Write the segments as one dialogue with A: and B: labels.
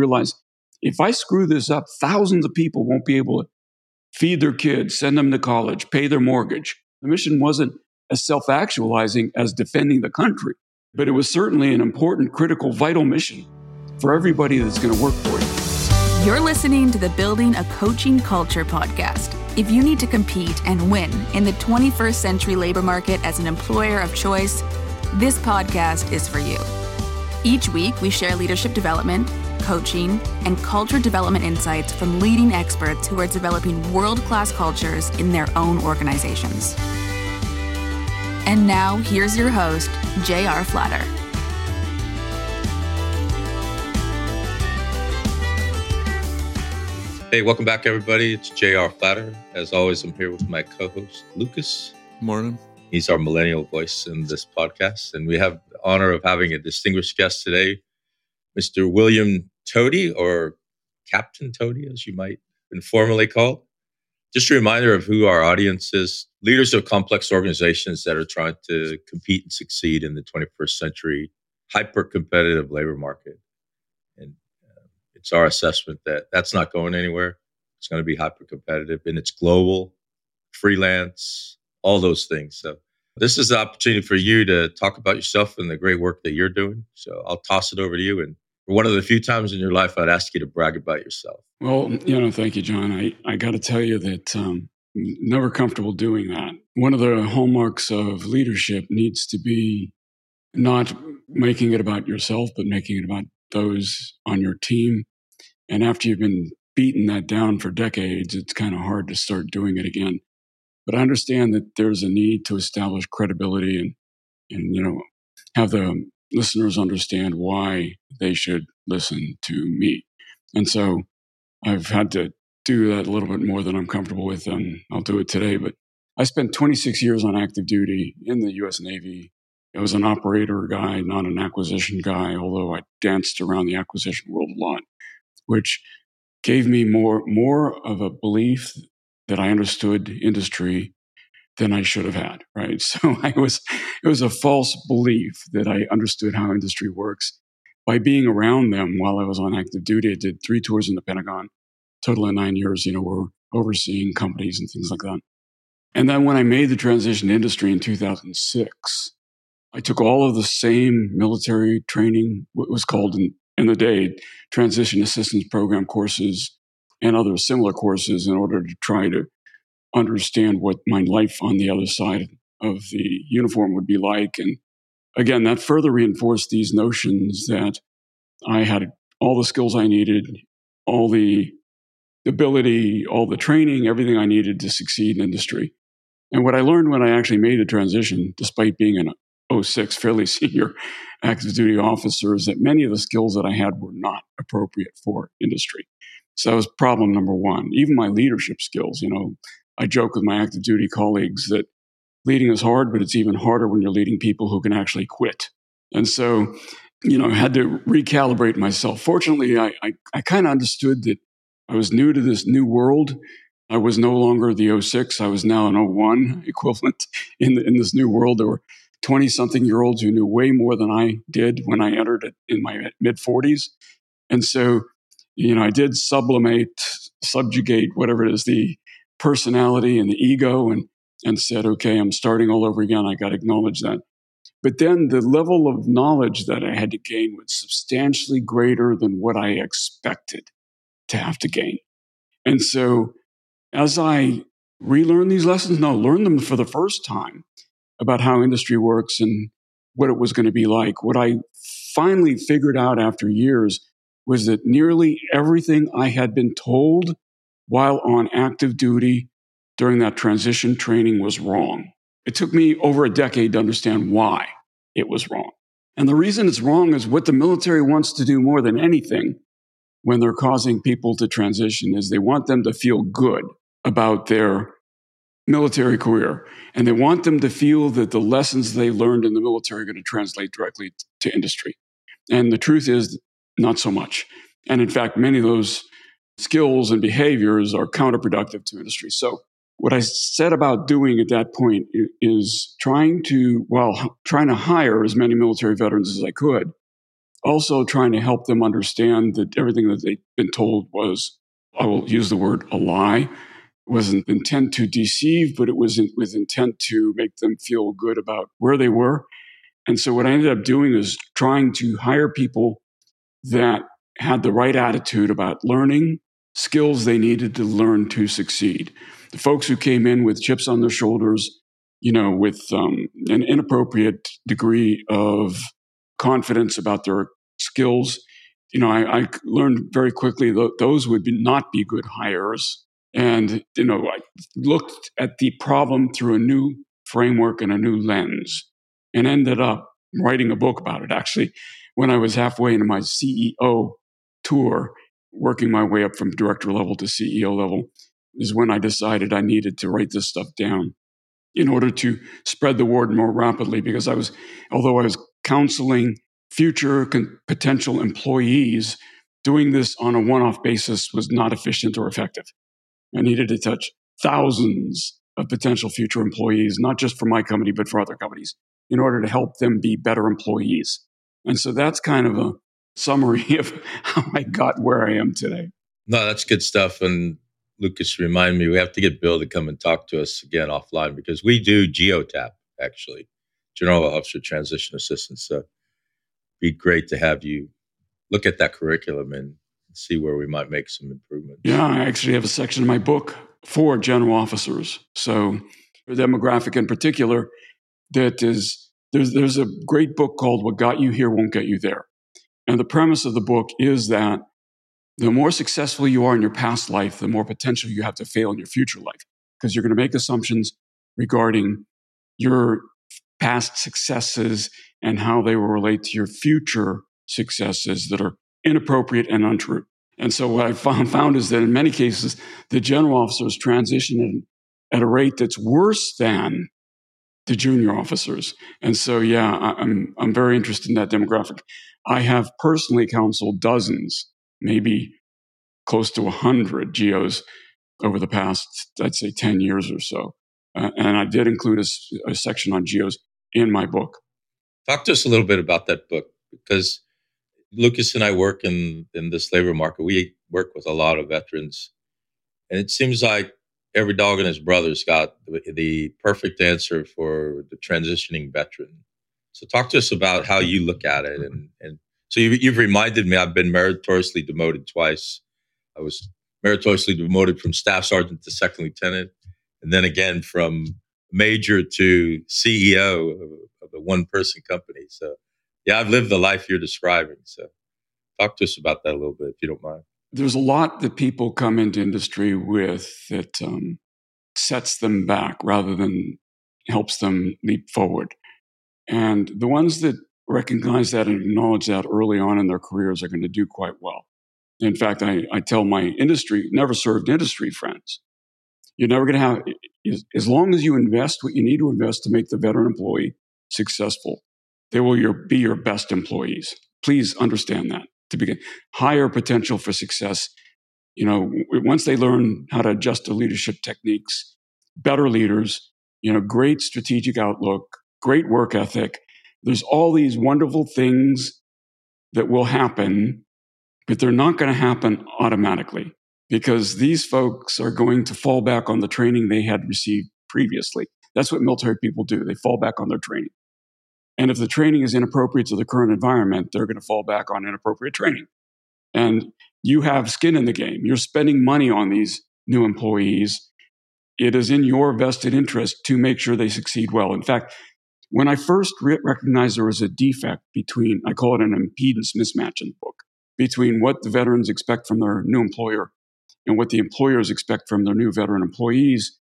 A: realize if I screw this up, thousands of people won't be able to feed their kids, send them to college, pay their mortgage. The mission wasn't as self actualizing as defending the country, but it was certainly an important, critical, vital mission for everybody that's going to work for you.
B: You're listening to the Building a Coaching Culture podcast. If you need to compete and win in the 21st century labor market as an employer of choice, this podcast is for you. Each week, we share leadership development, coaching, and culture development insights from leading experts who are developing world class cultures in their own organizations. And now, here's your host, J.R. Flatter.
C: Hey, welcome back, everybody. It's J.R. Flatter. As always, I'm here with my co host, Lucas.
D: Morning.
C: He's our millennial voice in this podcast. And we have the honor of having a distinguished guest today, Mr. William Toti, or Captain Toti, as you might informally call. Just a reminder of who our audience is leaders of complex organizations that are trying to compete and succeed in the 21st century hyper competitive labor market. And uh, it's our assessment that that's not going anywhere. It's going to be hyper competitive and it's global, freelance, all those things. So this is the opportunity for you to talk about yourself and the great work that you're doing. So I'll toss it over to you. And one of the few times in your life, I'd ask you to brag about yourself.
A: Well, you know, thank you, John. I, I got to tell you that um, never comfortable doing that. One of the hallmarks of leadership needs to be not making it about yourself, but making it about those on your team. And after you've been beaten that down for decades, it's kind of hard to start doing it again. But I understand that there's a need to establish credibility and, and you know, have the listeners understand why they should listen to me. And so I've had to do that a little bit more than I'm comfortable with, and I'll do it today. But I spent 26 years on active duty in the U.S. Navy. I was an operator guy, not an acquisition guy, although I danced around the acquisition world a lot, which gave me more more of a belief that I understood industry than I should have had, right? So I was, it was a false belief that I understood how industry works. By being around them while I was on active duty, I did three tours in the Pentagon, total of nine years, you know, we're overseeing companies and things like that. And then when I made the transition to industry in 2006, I took all of the same military training, what was called in, in the day, transition assistance program courses and other similar courses in order to try to understand what my life on the other side of the uniform would be like. And again, that further reinforced these notions that I had all the skills I needed, all the ability, all the training, everything I needed to succeed in industry. And what I learned when I actually made the transition, despite being an 06 fairly senior active duty officer, is that many of the skills that I had were not appropriate for industry. So that was problem number one. Even my leadership skills, you know, I joke with my active duty colleagues that leading is hard, but it's even harder when you're leading people who can actually quit. And so, you know, I had to recalibrate myself. Fortunately, I, I, I kind of understood that I was new to this new world. I was no longer the 06. I was now an 01 equivalent in, the, in this new world. There were 20 something year olds who knew way more than I did when I entered it in my mid 40s. And so, you know, I did sublimate, subjugate, whatever it is, the personality and the ego and, and said, okay, I'm starting all over again. I got to acknowledge that. But then the level of knowledge that I had to gain was substantially greater than what I expected to have to gain. And so as I relearn these lessons, no, learn them for the first time about how industry works and what it was going to be like. What I finally figured out after years was that nearly everything I had been told while on active duty during that transition training was wrong. It took me over a decade to understand why it was wrong. And the reason it's wrong is what the military wants to do more than anything when they're causing people to transition is they want them to feel good about their military career. And they want them to feel that the lessons they learned in the military are going to translate directly to industry. And the truth is, not so much. And in fact, many of those skills and behaviors are counterproductive to industry. So, what I set about doing at that point is trying to, well, trying to hire as many military veterans as I could also trying to help them understand that everything that they've been told was, I will use the word a lie, wasn't intent to deceive, but it was in, with intent to make them feel good about where they were. And so what I ended up doing is trying to hire people that had the right attitude about learning skills they needed to learn to succeed. The folks who came in with chips on their shoulders, you know, with um, an inappropriate degree of confidence about their skills, you know, I, I learned very quickly that those would be, not be good hires. And, you know, I looked at the problem through a new framework and a new lens and ended up writing a book about it. Actually, when I was halfway into my CEO tour, working my way up from director level to CEO level, is when I decided I needed to write this stuff down in order to spread the word more rapidly. Because I was, although I was counseling future con- potential employees, doing this on a one off basis was not efficient or effective. I needed to touch thousands of potential future employees, not just for my company, but for other companies, in order to help them be better employees. And so that's kind of a summary of how I got where I am today.
C: No, that's good stuff. And Lucas, remind me, we have to get Bill to come and talk to us again offline because we do GEOTAP, actually, General Officer Transition Assistance. So be great to have you look at that curriculum and see where we might make some improvements.
A: Yeah, I actually have a section in my book for general officers. So, the demographic in particular, that is, there's, there's a great book called What Got You Here Won't Get You There. And the premise of the book is that the more successful you are in your past life, the more potential you have to fail in your future life because you're going to make assumptions regarding your past successes and how they will relate to your future successes that are inappropriate and untrue. And so what I found, found is that in many cases, the general officers transition at a rate that's worse than the junior officers. And so, yeah, I'm, I'm very interested in that demographic. I have personally counseled dozens, maybe close to 100 GOs over the past, I'd say, 10 years or so. Uh, and I did include a, a section on GOs in my book.
C: Talk to us a little bit about that book because Lucas and I work in, in this labor market. We work with a lot of veterans. And it seems like every dog and his brother's got the, the perfect answer for the transitioning veteran. So talk to us about how you look at it. And, and so you, you've reminded me I've been meritoriously demoted twice. I was meritoriously demoted from staff sergeant to second lieutenant, and then again from major to CEO of, of a one person company. So yeah, I've lived the life you're describing. So talk to us about that a little bit, if you don't mind.
A: There's a lot that people come into industry with that um, sets them back rather than helps them leap forward. And the ones that recognize that and acknowledge that early on in their careers are going to do quite well. In fact, I, I tell my industry, never served industry friends, you're never going to have, as long as you invest what you need to invest to make the veteran employee successful, they will your, be your best employees. Please understand that to begin. Higher potential for success. You know, once they learn how to adjust to leadership techniques, better leaders, you know, great strategic outlook, great work ethic. There's all these wonderful things that will happen, but they're not going to happen automatically because these folks are going to fall back on the training they had received previously. That's what military people do. They fall back on their training. And if the training is inappropriate to the current environment, they're going to fall back on inappropriate training. And you have skin in the game. You're spending money on these new employees. It is in your vested interest to make sure they succeed well. In fact, when I first re- recognized there was a defect between, I call it an impedance mismatch in the book, between what the veterans expect from their new employer and what the employers expect from their new veteran employees.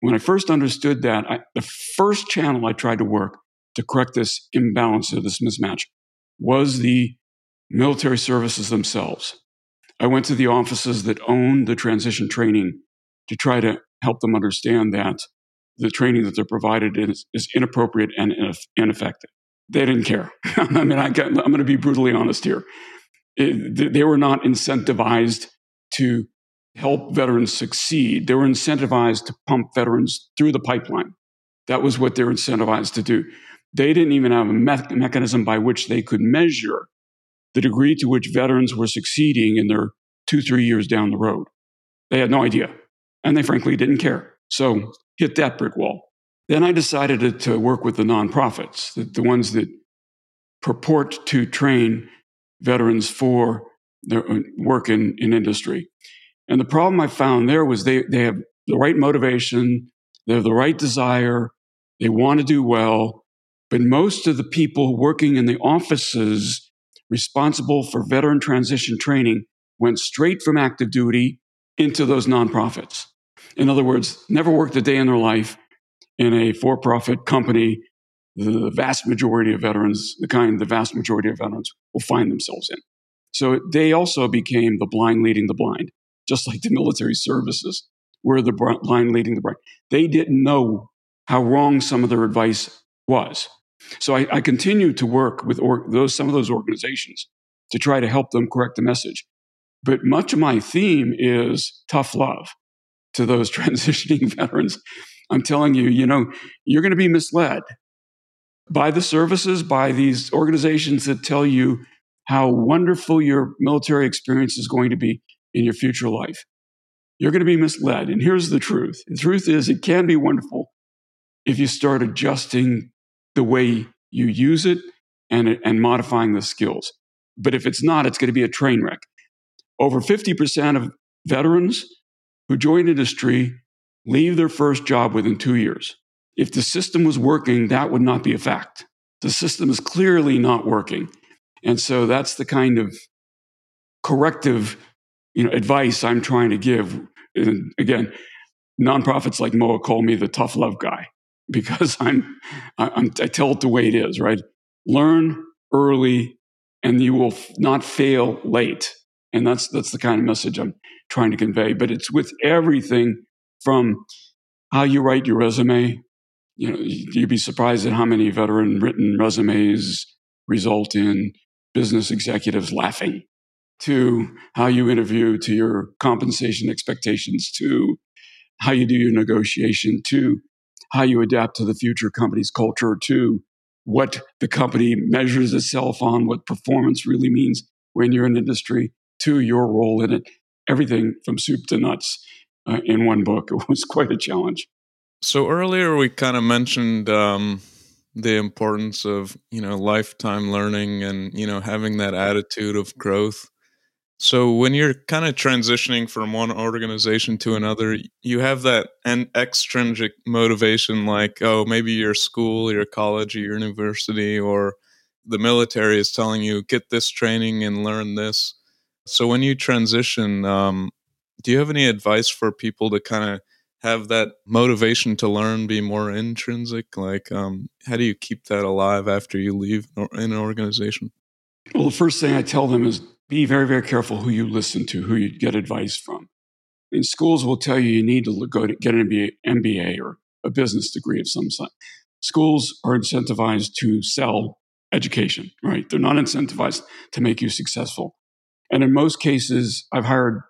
A: When I first understood that, I, the first channel I tried to work to correct this imbalance or this mismatch was the military services themselves. I went to the offices that own the transition training to try to help them understand that the training that they're provided is, is inappropriate and ineffective. They didn't care. I mean, I am going to be brutally honest here. It, they were not incentivized to help veterans succeed. They were incentivized to pump veterans through the pipeline. That was what they're incentivized to do. They didn't even have a me- mechanism by which they could measure the degree to which veterans were succeeding in their two, three years down the road. They had no idea. And they frankly didn't care. So hit that brick wall. Then I decided to, to work with the nonprofits, the, the ones that purport to train veterans for their work in, in industry. And the problem I found there was they, they have the right motivation, they have the right desire, they want to do well, but most of the people working in the offices responsible for veteran transition training went straight from active duty into those nonprofits. In other words, never worked a day in their life in a for profit company. The vast majority of veterans, the kind the vast majority of veterans will find themselves in. So they also became the blind leading the blind, just like the military services were the blind leading the blind. They didn't know how wrong some of their advice was. So I, I continue to work with or, those some of those organizations to try to help them correct the message. But much of my theme is tough love to those transitioning veterans. I'm telling you, you know, you're going to be misled by the services, by these organizations that tell you how wonderful your military experience is going to be in your future life. You're going to be misled. And here's the truth the truth is, it can be wonderful if you start adjusting the way you use it and, and modifying the skills. But if it's not, it's going to be a train wreck. Over 50% of veterans who join industry leave their first job within two years. If the system was working, that would not be a fact. The system is clearly not working. And so that's the kind of corrective you know, advice I'm trying to give. And again, nonprofits like MOA call me the tough love guy because I'm, I'm I tell it the way it is, right? Learn early and you will not fail late. And that's that's the kind of message I'm trying to convey. But it's with everything from how you write your resume. You know, you'd be surprised at how many veteran written resumes result in business executives laughing to how you interview to your compensation expectations to how you do your negotiation to how you adapt to the future company's culture to what the company measures itself on what performance really means when you're in industry to your role in it, everything from soup to nuts uh, in one book. It was quite a challenge.
D: So earlier we kind of mentioned um, the importance of you know lifetime learning and you know having that attitude of growth. So when you're kind of transitioning from one organization to another, you have that an extrinsic motivation, like oh maybe your school, your college, your university, or the military is telling you get this training and learn this so when you transition, um, do you have any advice for people to kind of have that motivation to learn be more intrinsic? Like, um, how do you keep that alive after you leave an organization?
A: Well, the first thing I tell them is be very, very careful who you listen to, who you get advice from. In schools will tell you you need to go to get an MBA, MBA or a business degree of some sort. Schools are incentivized to sell education, right? They're not incentivized to make you successful. And in most cases, I've hired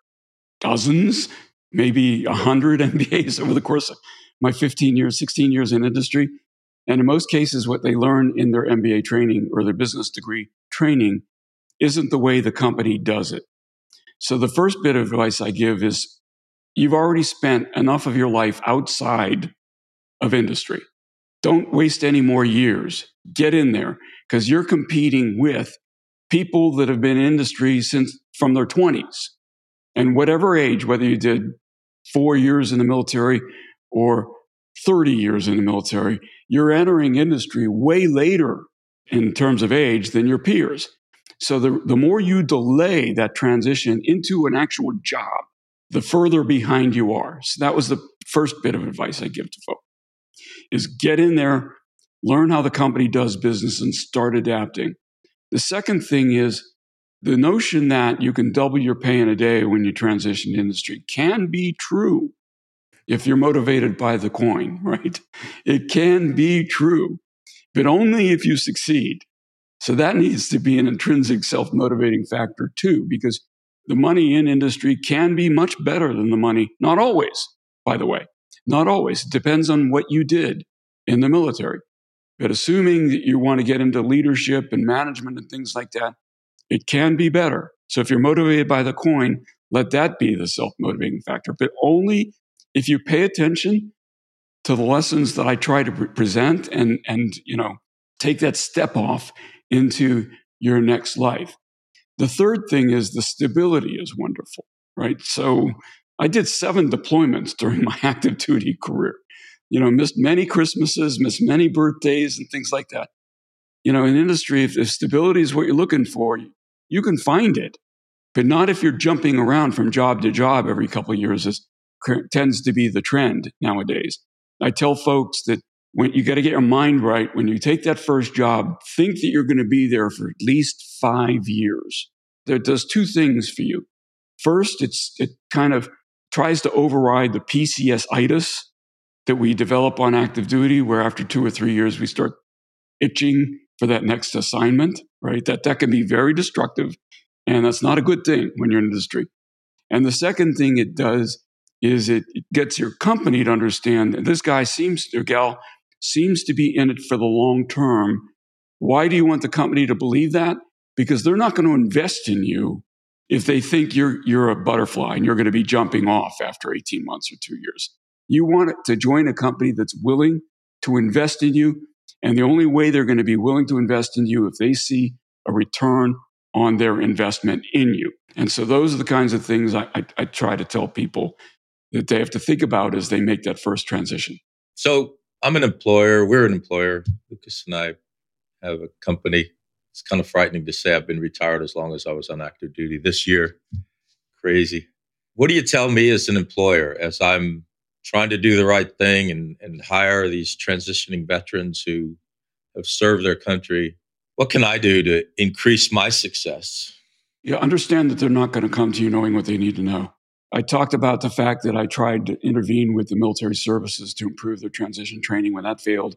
A: dozens, maybe 100 MBAs over the course of my 15 years, 16 years in industry. And in most cases, what they learn in their MBA training or their business degree training isn't the way the company does it. So the first bit of advice I give is you've already spent enough of your life outside of industry. Don't waste any more years. Get in there because you're competing with people that have been in industry since from their 20s and whatever age, whether you did four years in the military or 30 years in the military, you're entering industry way later in terms of age than your peers. So the, the more you delay that transition into an actual job, the further behind you are. So that was the first bit of advice I give to folks is get in there, learn how the company does business and start adapting. The second thing is the notion that you can double your pay in a day when you transition to industry can be true if you're motivated by the coin, right? It can be true, but only if you succeed. So that needs to be an intrinsic self motivating factor too, because the money in industry can be much better than the money, not always, by the way, not always. It depends on what you did in the military. But assuming that you want to get into leadership and management and things like that, It can be better. So if you're motivated by the coin, let that be the self motivating factor, but only if you pay attention to the lessons that I try to pre- present and, and, you know, take that step off into your next life. The third thing is the stability is wonderful, right? So I did seven deployments during my active duty career. You know, missed many Christmases, missed many birthdays and things like that. You know, in industry, if, if stability is what you're looking for, you can find it, but not if you're jumping around from job to job every couple of years, as tends to be the trend nowadays. I tell folks that when you got to get your mind right when you take that first job, think that you're going to be there for at least five years. That does two things for you. First, it's it kind of tries to override the PCS itis that we develop on active duty, where after two or three years we start itching for that next assignment, right? That that can be very destructive, and that's not a good thing when you're in industry. And the second thing it does is it gets your company to understand that this guy seems or gal seems to be in it for the long term. Why do you want the company to believe that? Because they're not going to invest in you if they think you're you're a butterfly and you're going to be jumping off after 18 months or 2 years. You want to join a company that's willing to invest in you and the only way they're going to be willing to invest in you if they see a return on their investment in you. And so those are the kinds of things I, I, I try to tell people that they have to think about as they make that first transition.
C: So I'm an employer. We're an employer. Lucas and I have a company. It's kind of frightening to say I've been retired as long as I was on active duty this year. Crazy. What do you tell me as an employer as I'm trying to do the right thing and, and hire these transitioning veterans who have served their country? What can I do to increase my success?
A: You understand that they're not going to come to you knowing what they need to know. I talked about the fact that I tried to intervene with the military services to improve their transition training when that failed.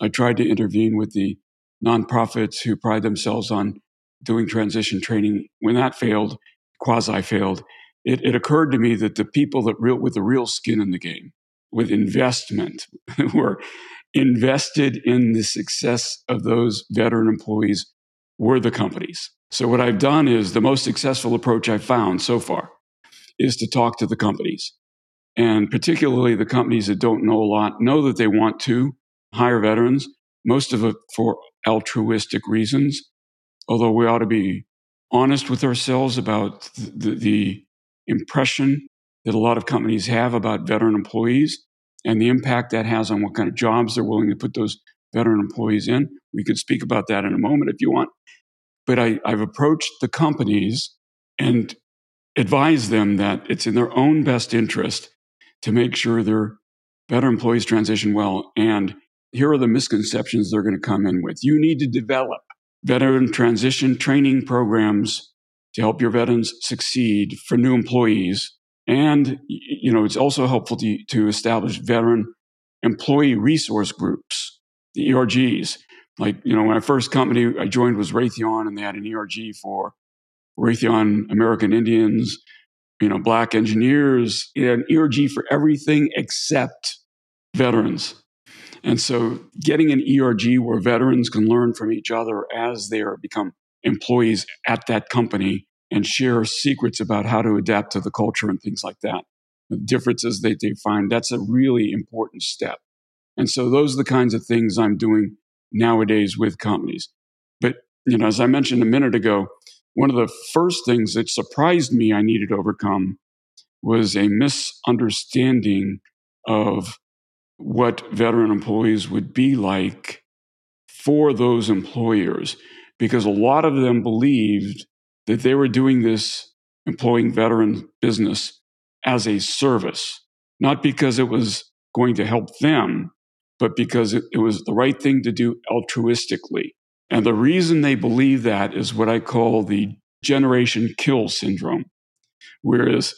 A: I tried to intervene with the nonprofits who pride themselves on doing transition training when that failed, quasi failed. It, it, occurred to me that the people that real with the real skin in the game, with investment, were invested in the success of those veteran employees were the companies. So what I've done is the most successful approach I've found so far is to talk to the companies. And particularly the companies that don't know a lot know that they want to hire veterans, most of it for altruistic reasons. Although we ought to be honest with ourselves about the, the impression that a lot of companies have about veteran employees and the impact that has on what kind of jobs they're willing to put those veteran employees in. We could speak about that in a moment if you want. But I, have approached the companies and advise them that it's in their own best interest to make sure their veteran employees transition well. And here are the misconceptions they're going to come in with. You need to develop veteran transition training programs to help your veterans succeed for new employees. And, you know, it's also helpful to, to establish veteran employee resource groups, the ERGs. Like, you know, when I first company I joined was Raytheon and they had an ERG for Raytheon American Indians, you know, black engineers, an ERG for everything except veterans. And so getting an ERG where veterans can learn from each other as they become employees at that company and share secrets about how to adapt to the culture and things like that. The differences that they find, that's a really important step. And so those are the kinds of things I'm doing nowadays with companies. But, you know, as I mentioned a minute ago, one of the first things that surprised me I needed to overcome was a misunderstanding of what veteran employees would be like for those employers, because a lot of them believed that they were doing this employing veteran business as a service, not because it was going to help them, but because it, it was the right thing to do altruistically. And the reason they believe that is what I call the generation kill syndrome. Whereas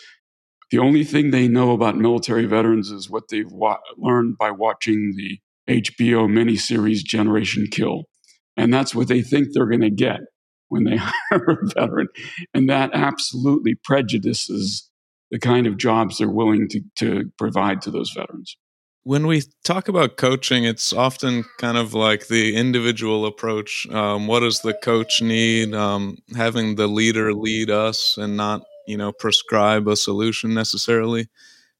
A: the only thing they know about military veterans is what they've wa- learned by watching the HBO miniseries Generation Kill. And that's what they think they're going to get when they hire a veteran. And that absolutely prejudices the kind of jobs they're willing to, to provide to those veterans.
D: When we talk about coaching, it's often kind of like the individual approach. Um, what does the coach need? Um, having the leader lead us and not, you know, prescribe a solution necessarily.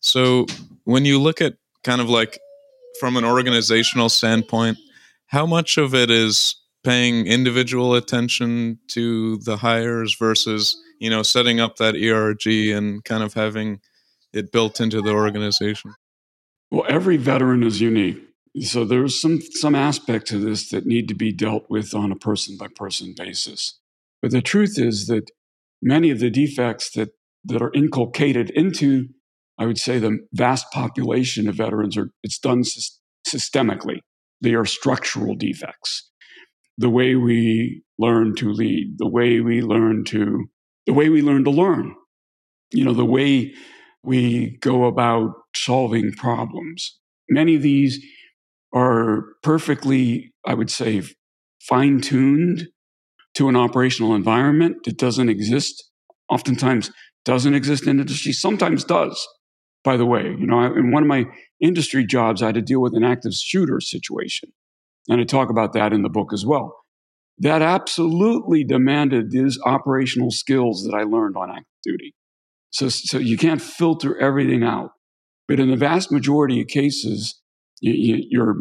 D: So when you look at kind of like from an organizational standpoint, how much of it is paying individual attention to the hires versus, you know, setting up that ERG and kind of having it built into the organization?
A: Well, every veteran is unique. So there's some some aspects of this that need to be dealt with on a person by person basis. But the truth is that many of the defects that that are inculcated into, I would say, the vast population of veterans are it's done systemically. They are structural defects. The way we learn to lead, the way we learn to, the way we learn to learn, you know, the way we go about solving problems. Many of these are perfectly, I would say, fine tuned to an operational environment that doesn't exist, oftentimes doesn't exist in industry, sometimes does. By the way, you know, in one of my industry jobs, I had to deal with an active shooter situation. And I talk about that in the book as well. That absolutely demanded these operational skills that I learned on active duty. So, so you can't filter everything out. But in the vast majority of cases, you, you, your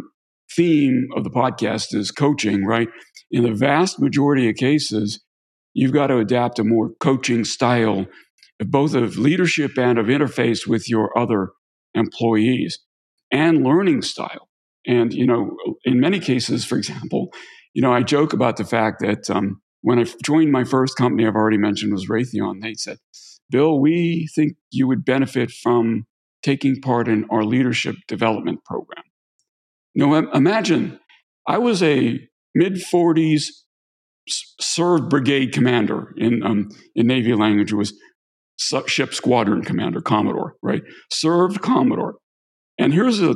A: theme of the podcast is coaching, right? In the vast majority of cases, you've got to adapt a more coaching style, both of leadership and of interface with your other employees and learning style. And, you know, in many cases, for example, you know, I joke about the fact that um, when I joined my first company, I've already mentioned was Raytheon, they said, Bill, we think you would benefit from taking part in our leadership development program. Now, imagine I was a mid 40s served brigade commander in, um, in Navy language, it was ship squadron commander, Commodore, right? Served Commodore. And here's a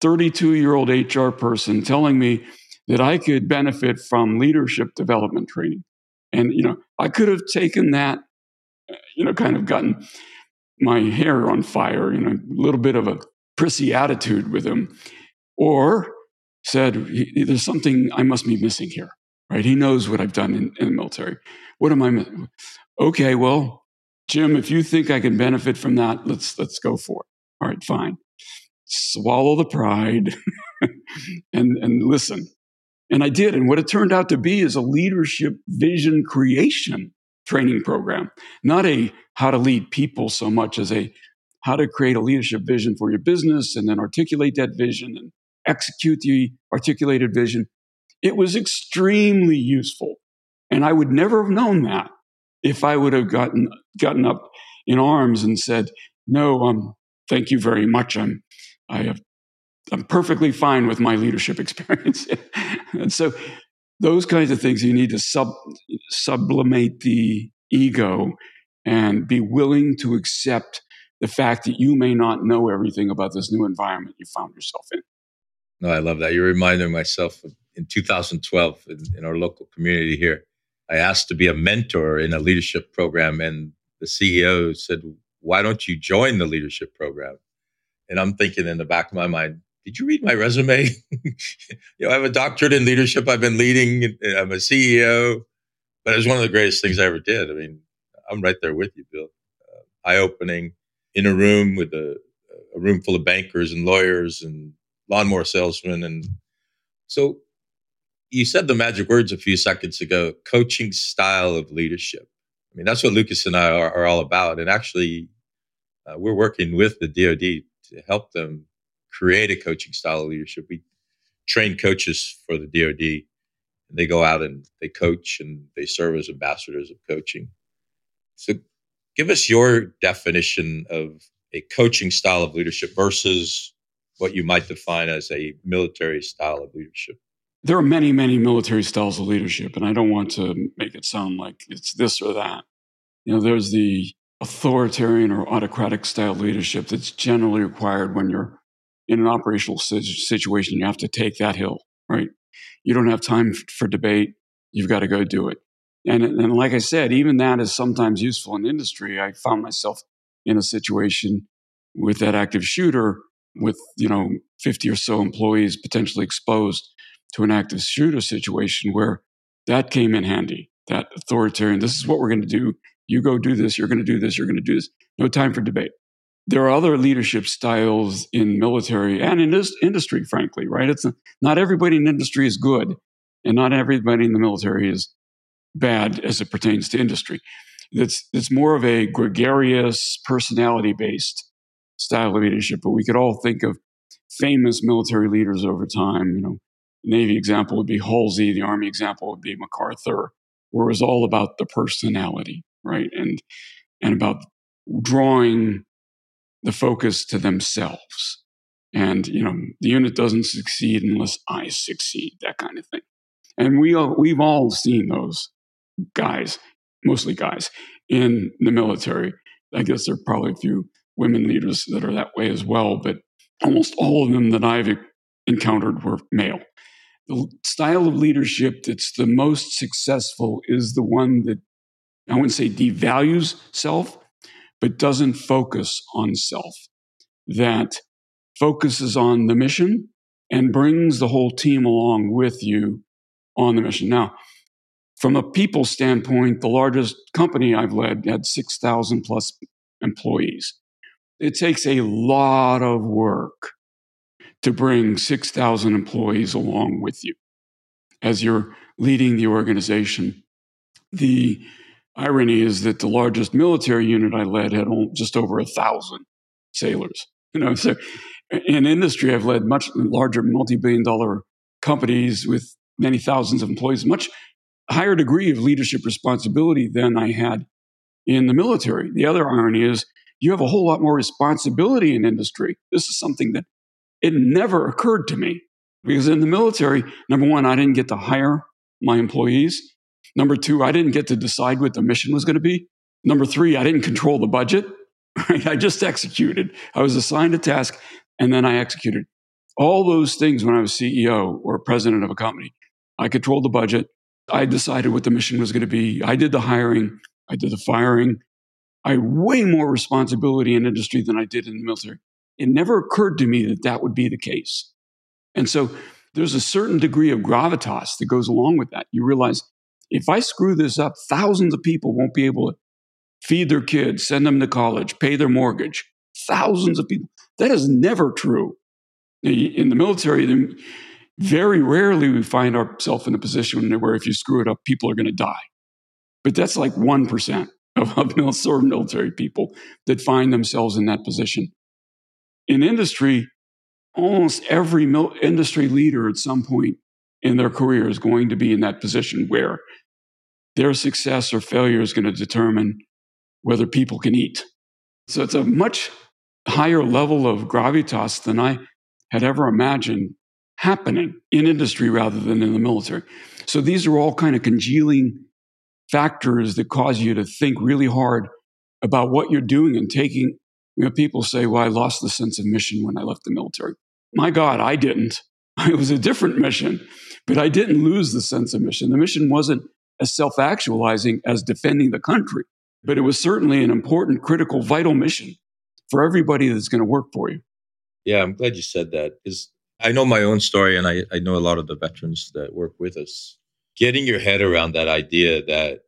A: 32 year old HR person telling me that I could benefit from leadership development training. And, you know, I could have taken that you know, kind of gotten my hair on fire, you know, a little bit of a prissy attitude with him, or said, there's something I must be missing here, right? He knows what I've done in, in the military. What am I missing? Okay, well, Jim, if you think I can benefit from that, let's let's go for it. All right, fine. Swallow the pride and and listen. And I did. And what it turned out to be is a leadership vision creation training program, not a how to lead people so much as a how to create a leadership vision for your business and then articulate that vision and execute the articulated vision. It was extremely useful. And I would never have known that if I would have gotten, gotten up in arms and said, no, um, thank you very much. I'm, I have, I'm perfectly fine with my leadership experience. and so those kinds of things you need to sub, sublimate the ego and be willing to accept the fact that you may not know everything about this new environment you found yourself in.
C: No, I love that. You're reminding myself in 2012 in, in, our local community here. I asked to be a mentor in a leadership program, and the CEO said, Why don't you join the leadership program? And I'm thinking in the back of my mind, did you read my resume? you know, I have a doctorate in leadership. I've been leading. I'm a CEO, but it was one of the greatest things I ever did. I mean, I'm right there with you, Bill. Uh, Eye opening in a room with a, a room full of bankers and lawyers and lawnmower salesmen. And so you said the magic words a few seconds ago coaching style of leadership. I mean, that's what Lucas and I are, are all about. And actually, uh, we're working with the DoD to help them create a coaching style of leadership. We train coaches for the DoD, and they go out and they coach and they serve as ambassadors of coaching. So, give us your definition of a coaching style of leadership versus what you might define as a military style of leadership.
A: There are many, many military styles of leadership, and I don't want to make it sound like it's this or that. You know, there's the authoritarian or autocratic style leadership that's generally required when you're in an operational situation, you have to take that hill, right? You don't have time for debate. You've got to go do it. And, and like I said, even that is sometimes useful in industry. I found myself in a situation with that active shooter with, you know, 50 or so employees potentially exposed to an active shooter situation where that came in handy. That authoritarian, this is what we're going to do. You go do this, you're going to do this, you're going to do this. No time for debate. There are other leadership styles in military and in this industry, frankly, right? It's not everybody in industry is good, and not everybody in the military is bad as it pertains to industry. It's, it's more of a gregarious, personality based style of leadership, but we could all think of famous military leaders over time. You know, Navy example would be Halsey, the Army example would be MacArthur, where it was all about the personality, right? And and about drawing the focus to themselves. And you know, the unit doesn't succeed unless I succeed, that kind of thing. And we all, we've all seen those guys, mostly guys, in the military. I guess there are probably a few women leaders that are that way as well, but almost all of them that I've encountered were male. The style of leadership that's the most successful is the one that I wouldn't say devalues self, but doesn't focus on self, that focuses on the mission and brings the whole team along with you on the mission. Now, from a people standpoint, the largest company I've led had 6,000 plus employees. It takes a lot of work to bring 6,000 employees along with you as you're leading the organization. The irony is that the largest military unit I led had just over a thousand sailors. You know, so in industry, I've led much larger multi-billion dollar companies with many thousands of employees, much higher degree of leadership responsibility than I had in the military. The other irony is you have a whole lot more responsibility in industry. This is something that it never occurred to me because in the military, number one, I didn't get to hire my employees. Number two, I didn't get to decide what the mission was going to be. Number three, I didn't control the budget. I just executed. I was assigned a task and then I executed. All those things when I was CEO or president of a company, I controlled the budget. I decided what the mission was going to be. I did the hiring. I did the firing. I had way more responsibility in industry than I did in the military. It never occurred to me that that would be the case. And so there's a certain degree of gravitas that goes along with that. You realize if I screw this up, thousands of people won't be able to feed their kids, send them to college, pay their mortgage. Thousands of people. That is never true. In the military, very rarely we find ourselves in a position where if you screw it up, people are going to die. But that's like 1% of, military people that find themselves in that position. In industry, almost every mil- industry leader at some point in their career is going to be in that position where their success or failure is going to determine whether people can eat. So it's a much higher level of gravitas than I had ever imagined happening in industry rather than in the military. So these are all kind of congealing factors that cause you to think really hard about what you're doing and taking. You know, people say, well, I lost the sense of mission when I left the military. My God, I didn't. It was a different mission, but I didn't lose the sense of mission. The mission wasn't as self actualizing as defending the country, but it was certainly an important, critical, vital mission for everybody that's going to work for you.
C: Yeah, I'm glad you said that because I know my own story and I, I know a lot of the veterans that work with us getting your head around that idea that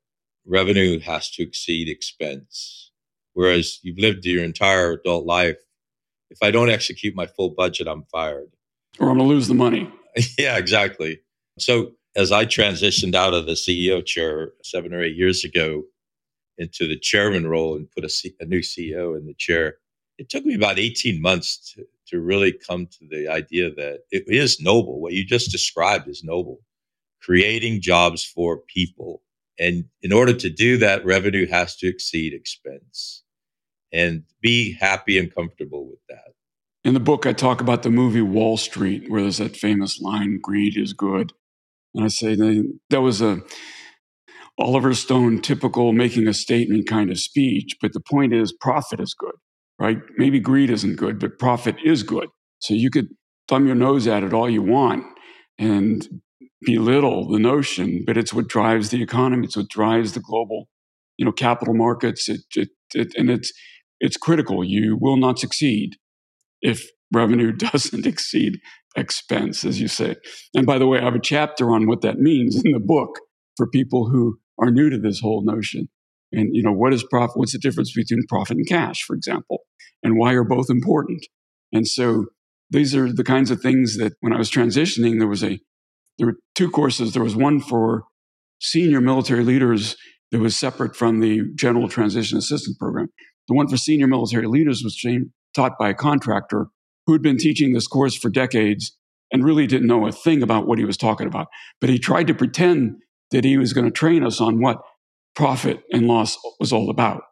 C: revenue has to exceed expense. Whereas you've lived your entire adult life. If I don't execute my full budget, I'm fired.
A: Or I'm going to lose the money.
C: yeah, exactly. So as I transitioned out of the CEO chair seven or eight years ago into the chairman role and put a, C- a new CEO in the chair, it took me about 18 months to, to really come to the idea that it is noble. What you just described is noble creating jobs for people. And in order to do that, revenue has to exceed expense and be happy and comfortable with that.
A: In the book, I talk about the movie Wall Street, where there's that famous line, greed is good. And I say that was a Oliver Stone typical making a statement kind of speech. But the point is, profit is good, right? Maybe greed isn't good, but profit is good. So you could thumb your nose at it all you want and belittle the notion, but it's what drives the economy. It's what drives the global, you know, capital markets. It, it, it, and it's it's critical. You will not succeed if revenue doesn't exceed expense, as you say. And by the way, I have a chapter on what that means in the book for people who are new to this whole notion. And you know, what is profit? What's the difference between profit and cash, for example, and why are both important? And so these are the kinds of things that when I was transitioning, there was a there were two courses. There was one for senior military leaders that was separate from the general transition assistance program. The one for senior military leaders was taught by a contractor who had been teaching this course for decades and really didn't know a thing about what he was talking about. But he tried to pretend that he was going to train us on what profit and loss was all about.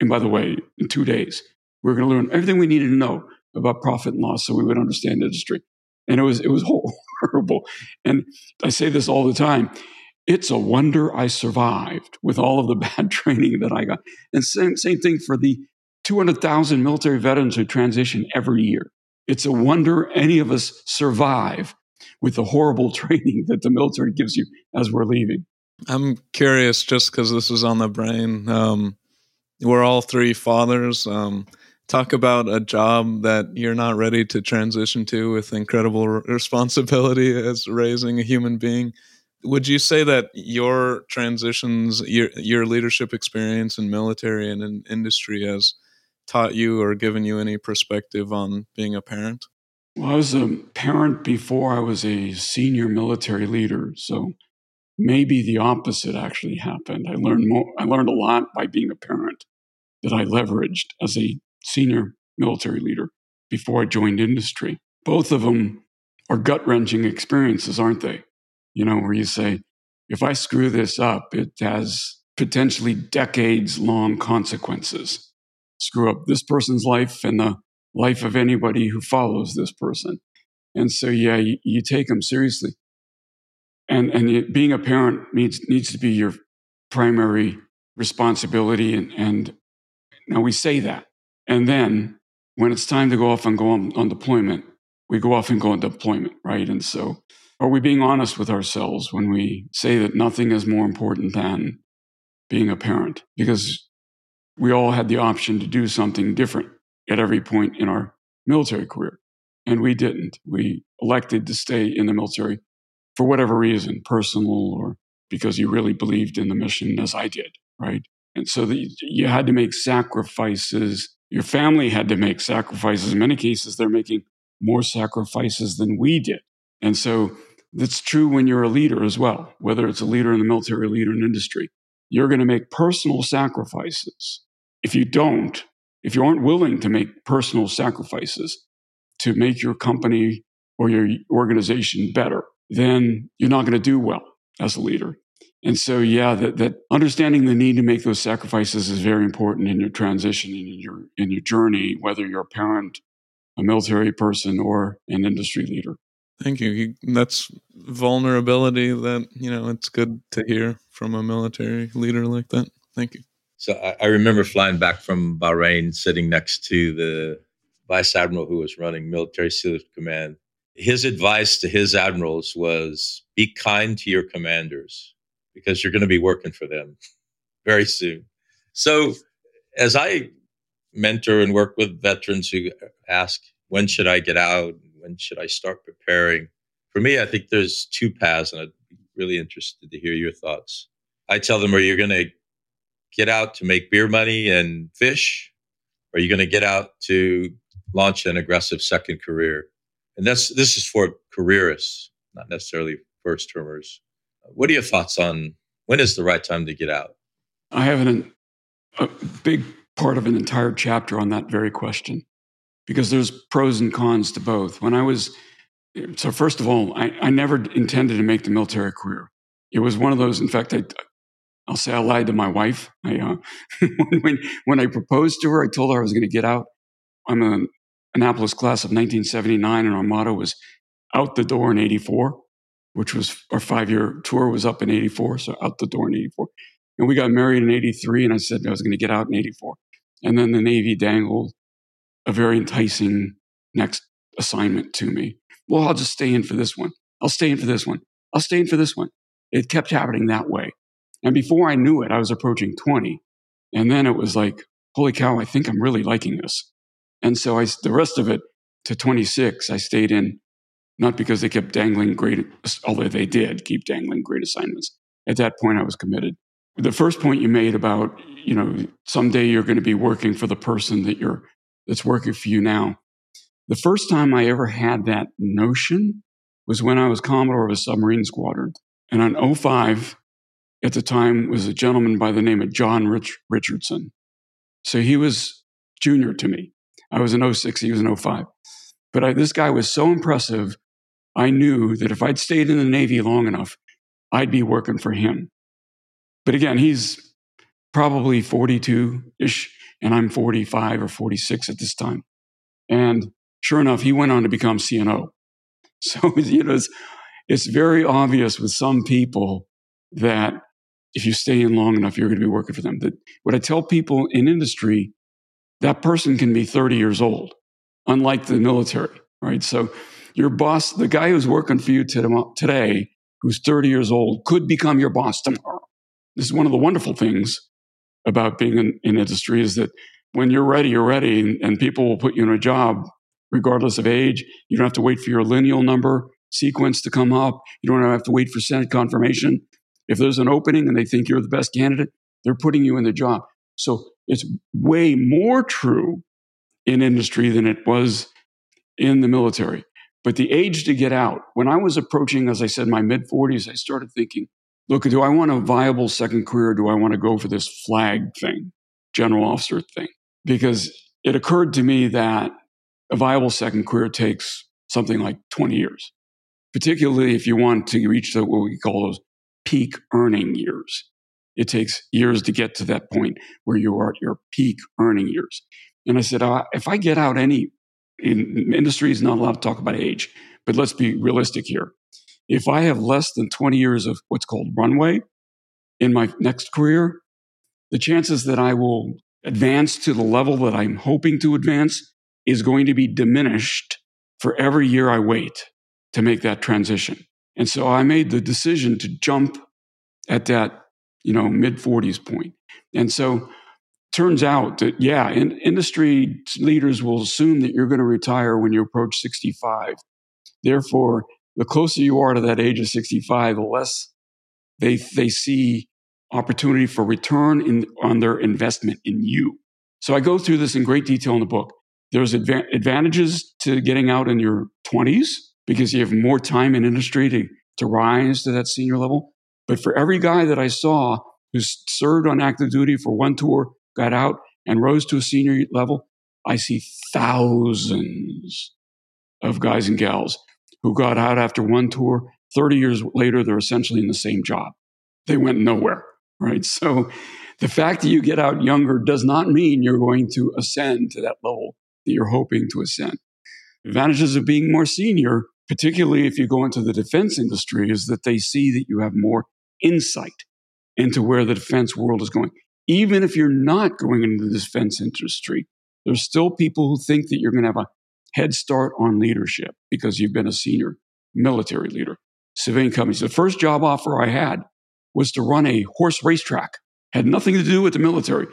A: And by the way, in two days, we are going to learn everything we needed to know about profit and loss so we would understand industry. And it was it was horrible. And I say this all the time. It's a wonder I survived with all of the bad training that I got. And same same thing for the 200,000 military veterans who transition every year. It's a wonder any of us survive with the horrible training that the military gives you as we're leaving.
D: I'm curious, just because this is on the brain. Um, we're all three fathers. Um, talk about a job that you're not ready to transition to with incredible responsibility as raising a human being. Would you say that your transitions, your your leadership experience in military and in industry has taught you or given you any perspective on being a parent?
A: Well, I was a parent before I was a senior military leader, so maybe the opposite actually happened. I learned more, I learned a lot by being a parent that I leveraged as a senior military leader before I joined industry. Both of them are gut wrenching experiences, aren't they? You know, where you say, if I screw this up, it has potentially decades long consequences. Screw up this person's life and the life of anybody who follows this person. And so, yeah, you, you take them seriously. And and being a parent needs needs to be your primary responsibility and and now we say that. And then when it's time to go off and go on, on deployment we go off and go on deployment right? And so are we being honest with ourselves when we say that nothing is more important than being a parent? Because we all had the option to do something different at every point in our military career and we didn't we elected to stay in the military for whatever reason, personal or because you really believed in the mission as I did, right? And so the, you had to make sacrifices. Your family had to make sacrifices. In many cases, they're making more sacrifices than we did. And so that's true when you're a leader as well, whether it's a leader in the military or leader in industry. You're going to make personal sacrifices. If you don't, if you aren't willing to make personal sacrifices to make your company or your organization better, then you're not going to do well as a leader. And so, yeah, that, that understanding the need to make those sacrifices is very important in your transition and in your in your journey, whether you're a parent, a military person, or an industry leader.
D: Thank you. That's vulnerability that you know it's good to hear from a military leader like that. Thank you.
C: So I, I remember flying back from Bahrain, sitting next to the vice admiral who was running military SEALs command, his advice to his admirals was be kind to your commanders because you're going to be working for them very soon. So, as I mentor and work with veterans who ask, when should I get out? When should I start preparing? For me, I think there's two paths, and I'd be really interested to hear your thoughts. I tell them, are you going to get out to make beer money and fish? Or are you going to get out to launch an aggressive second career? and that's this is for careerists, not necessarily first termers. What are your thoughts on when is the right time to get out?
A: I have an, a big part of an entire chapter on that very question because there's pros and cons to both. When I was so, first of all, I, I never intended to make the military career. It was one of those. In fact, I, I'll say I lied to my wife. I, uh, when, when I proposed to her, I told her I was going to get out. I'm an Annapolis class of 1979, and our motto was out the door in 84, which was our five year tour was up in 84. So out the door in 84. And we got married in 83, and I said I was going to get out in 84. And then the Navy dangled a very enticing next assignment to me. Well, I'll just stay in for this one. I'll stay in for this one. I'll stay in for this one. It kept happening that way. And before I knew it, I was approaching 20. And then it was like, holy cow, I think I'm really liking this. And so I, the rest of it, to 26, I stayed in, not because they kept dangling great, although they did keep dangling great assignments. At that point, I was committed. The first point you made about, you know, someday you're going to be working for the person that you're, that's working for you now. The first time I ever had that notion was when I was Commodore of a submarine squadron. And on 05, at the time, was a gentleman by the name of John Rich- Richardson. So he was junior to me. I was in 06, he was in 05. But I, this guy was so impressive, I knew that if I'd stayed in the Navy long enough, I'd be working for him. But again, he's probably 42 ish, and I'm 45 or 46 at this time. And sure enough, he went on to become CNO. So, you know, it's, it's very obvious with some people that if you stay in long enough, you're going to be working for them. That what I tell people in industry, that person can be 30 years old, unlike the military, right? So your boss, the guy who's working for you today, who's 30 years old, could become your boss tomorrow. This is one of the wonderful things about being in, in industry is that when you're ready, you're ready, and, and people will put you in a job regardless of age. You don't have to wait for your lineal number sequence to come up. You don't have to wait for Senate confirmation. If there's an opening and they think you're the best candidate, they're putting you in the job. So it's way more true in industry than it was in the military. But the age to get out, when I was approaching, as I said, my mid 40s, I started thinking, look, do I want a viable second career? do I want to go for this flag thing, general officer thing? Because it occurred to me that a viable second career takes something like 20 years, particularly if you want to reach the, what we call those peak earning years. It takes years to get to that point where you are at your peak earning years. And I said, uh, if I get out any, in industry is not allowed to talk about age, but let's be realistic here. If I have less than 20 years of what's called runway in my next career, the chances that I will advance to the level that I'm hoping to advance is going to be diminished for every year I wait to make that transition. And so I made the decision to jump at that, you know, mid 40s point. And so turns out that yeah, in, industry leaders will assume that you're going to retire when you approach 65. Therefore, the closer you are to that age of 65, the less they they see opportunity for return in, on their investment in you. So I go through this in great detail in the book. There's adva- advantages to getting out in your 20s because you have more time in industry to, to rise to that senior level. But for every guy that I saw who served on active duty for one tour, got out and rose to a senior level, I see thousands of guys and gals who got out after one tour. 30 years later, they're essentially in the same job. They went nowhere, right? So the fact that you get out younger does not mean you're going to ascend to that level that you're hoping to ascend. Advantages of being more senior, particularly if you go into the defense industry, is that they see that you have more insight into where the defense world is going. Even if you're not going into the defense industry, there's still people who think that you're going to have a head start on leadership because you've been a senior military leader, civilian companies. The first job offer I had was to run a horse racetrack. Had nothing to do with the military.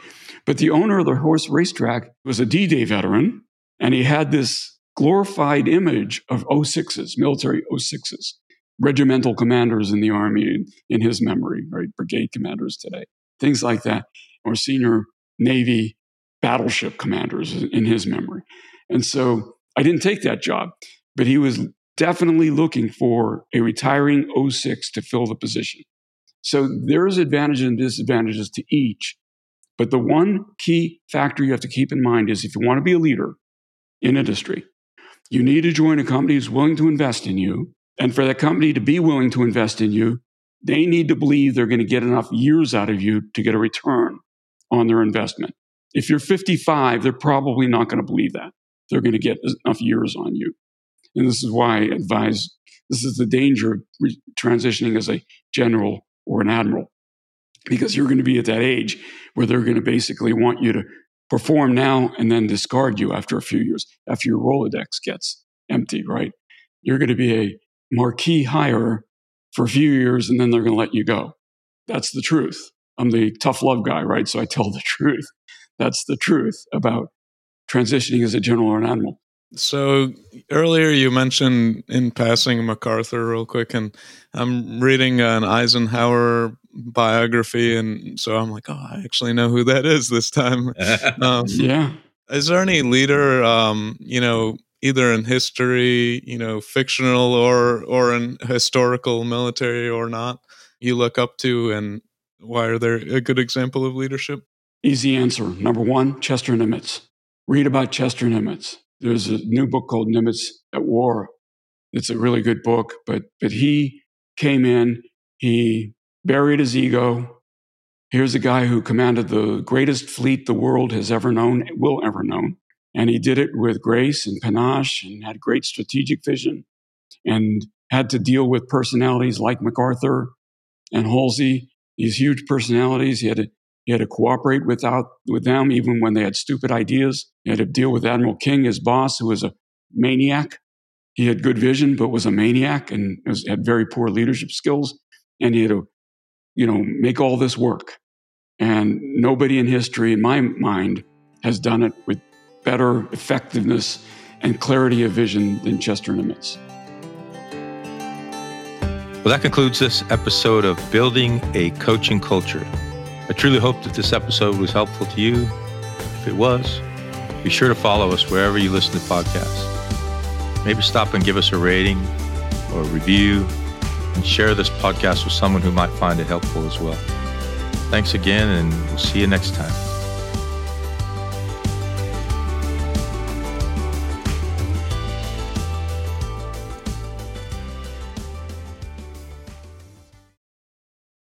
A: But the owner of the horse racetrack was a D Day veteran and he had this glorified image of 06s, military 06s, regimental commanders in the Army in his memory, right? Brigade commanders today, things like that, or senior Navy battleship commanders in his memory. And so I didn't take that job, but he was definitely looking for a retiring 06 to fill the position. So there's advantages and disadvantages to each. But the one key factor you have to keep in mind is if you want to be a leader, in industry. You need to join a company that's willing to invest in you. And for that company to be willing to invest in you, they need to believe they're going to get enough years out of you to get a return on their investment. If you're 55, they're probably not going to believe that. They're going to get enough years on you. And this is why I advise this is the danger of transitioning as a general or an admiral, because you're going to be at that age where they're going to basically want you to perform now and then discard you after a few years, after your Rolodex gets empty, right? You're going to be a marquee hire for a few years and then they're going to let you go. That's the truth. I'm the tough love guy, right? So I tell the truth. That's the truth about transitioning as a general or an admiral.
D: So earlier you mentioned in passing MacArthur real quick, and I'm reading an Eisenhower biography, and so I'm like, oh, I actually know who that is this time.
A: Um, yeah.
D: Is there any leader, um, you know, either in history, you know, fictional or or in historical, military or not, you look up to, and why are they a good example of leadership?
A: Easy answer. Number one, Chester Nimitz. Read about Chester Nimitz. There's a new book called Nimitz at War. It's a really good book, but but he came in, he buried his ego. Here's a guy who commanded the greatest fleet the world has ever known, will ever know. And he did it with grace and panache and had great strategic vision and had to deal with personalities like MacArthur and Halsey, these huge personalities. He had to he had to cooperate without, with them even when they had stupid ideas. He had to deal with Admiral King, his boss, who was a maniac. He had good vision, but was a maniac and was, had very poor leadership skills. And he had to, you know, make all this work. And nobody in history, in my mind, has done it with better effectiveness and clarity of vision than Chester Nimitz.
C: Well, that concludes this episode of Building a Coaching Culture. I truly hope that this episode was helpful to you. If it was, be sure to follow us wherever you listen to podcasts. Maybe stop and give us a rating or a review and share this podcast with someone who might find it helpful as well. Thanks again, and we'll see you next time.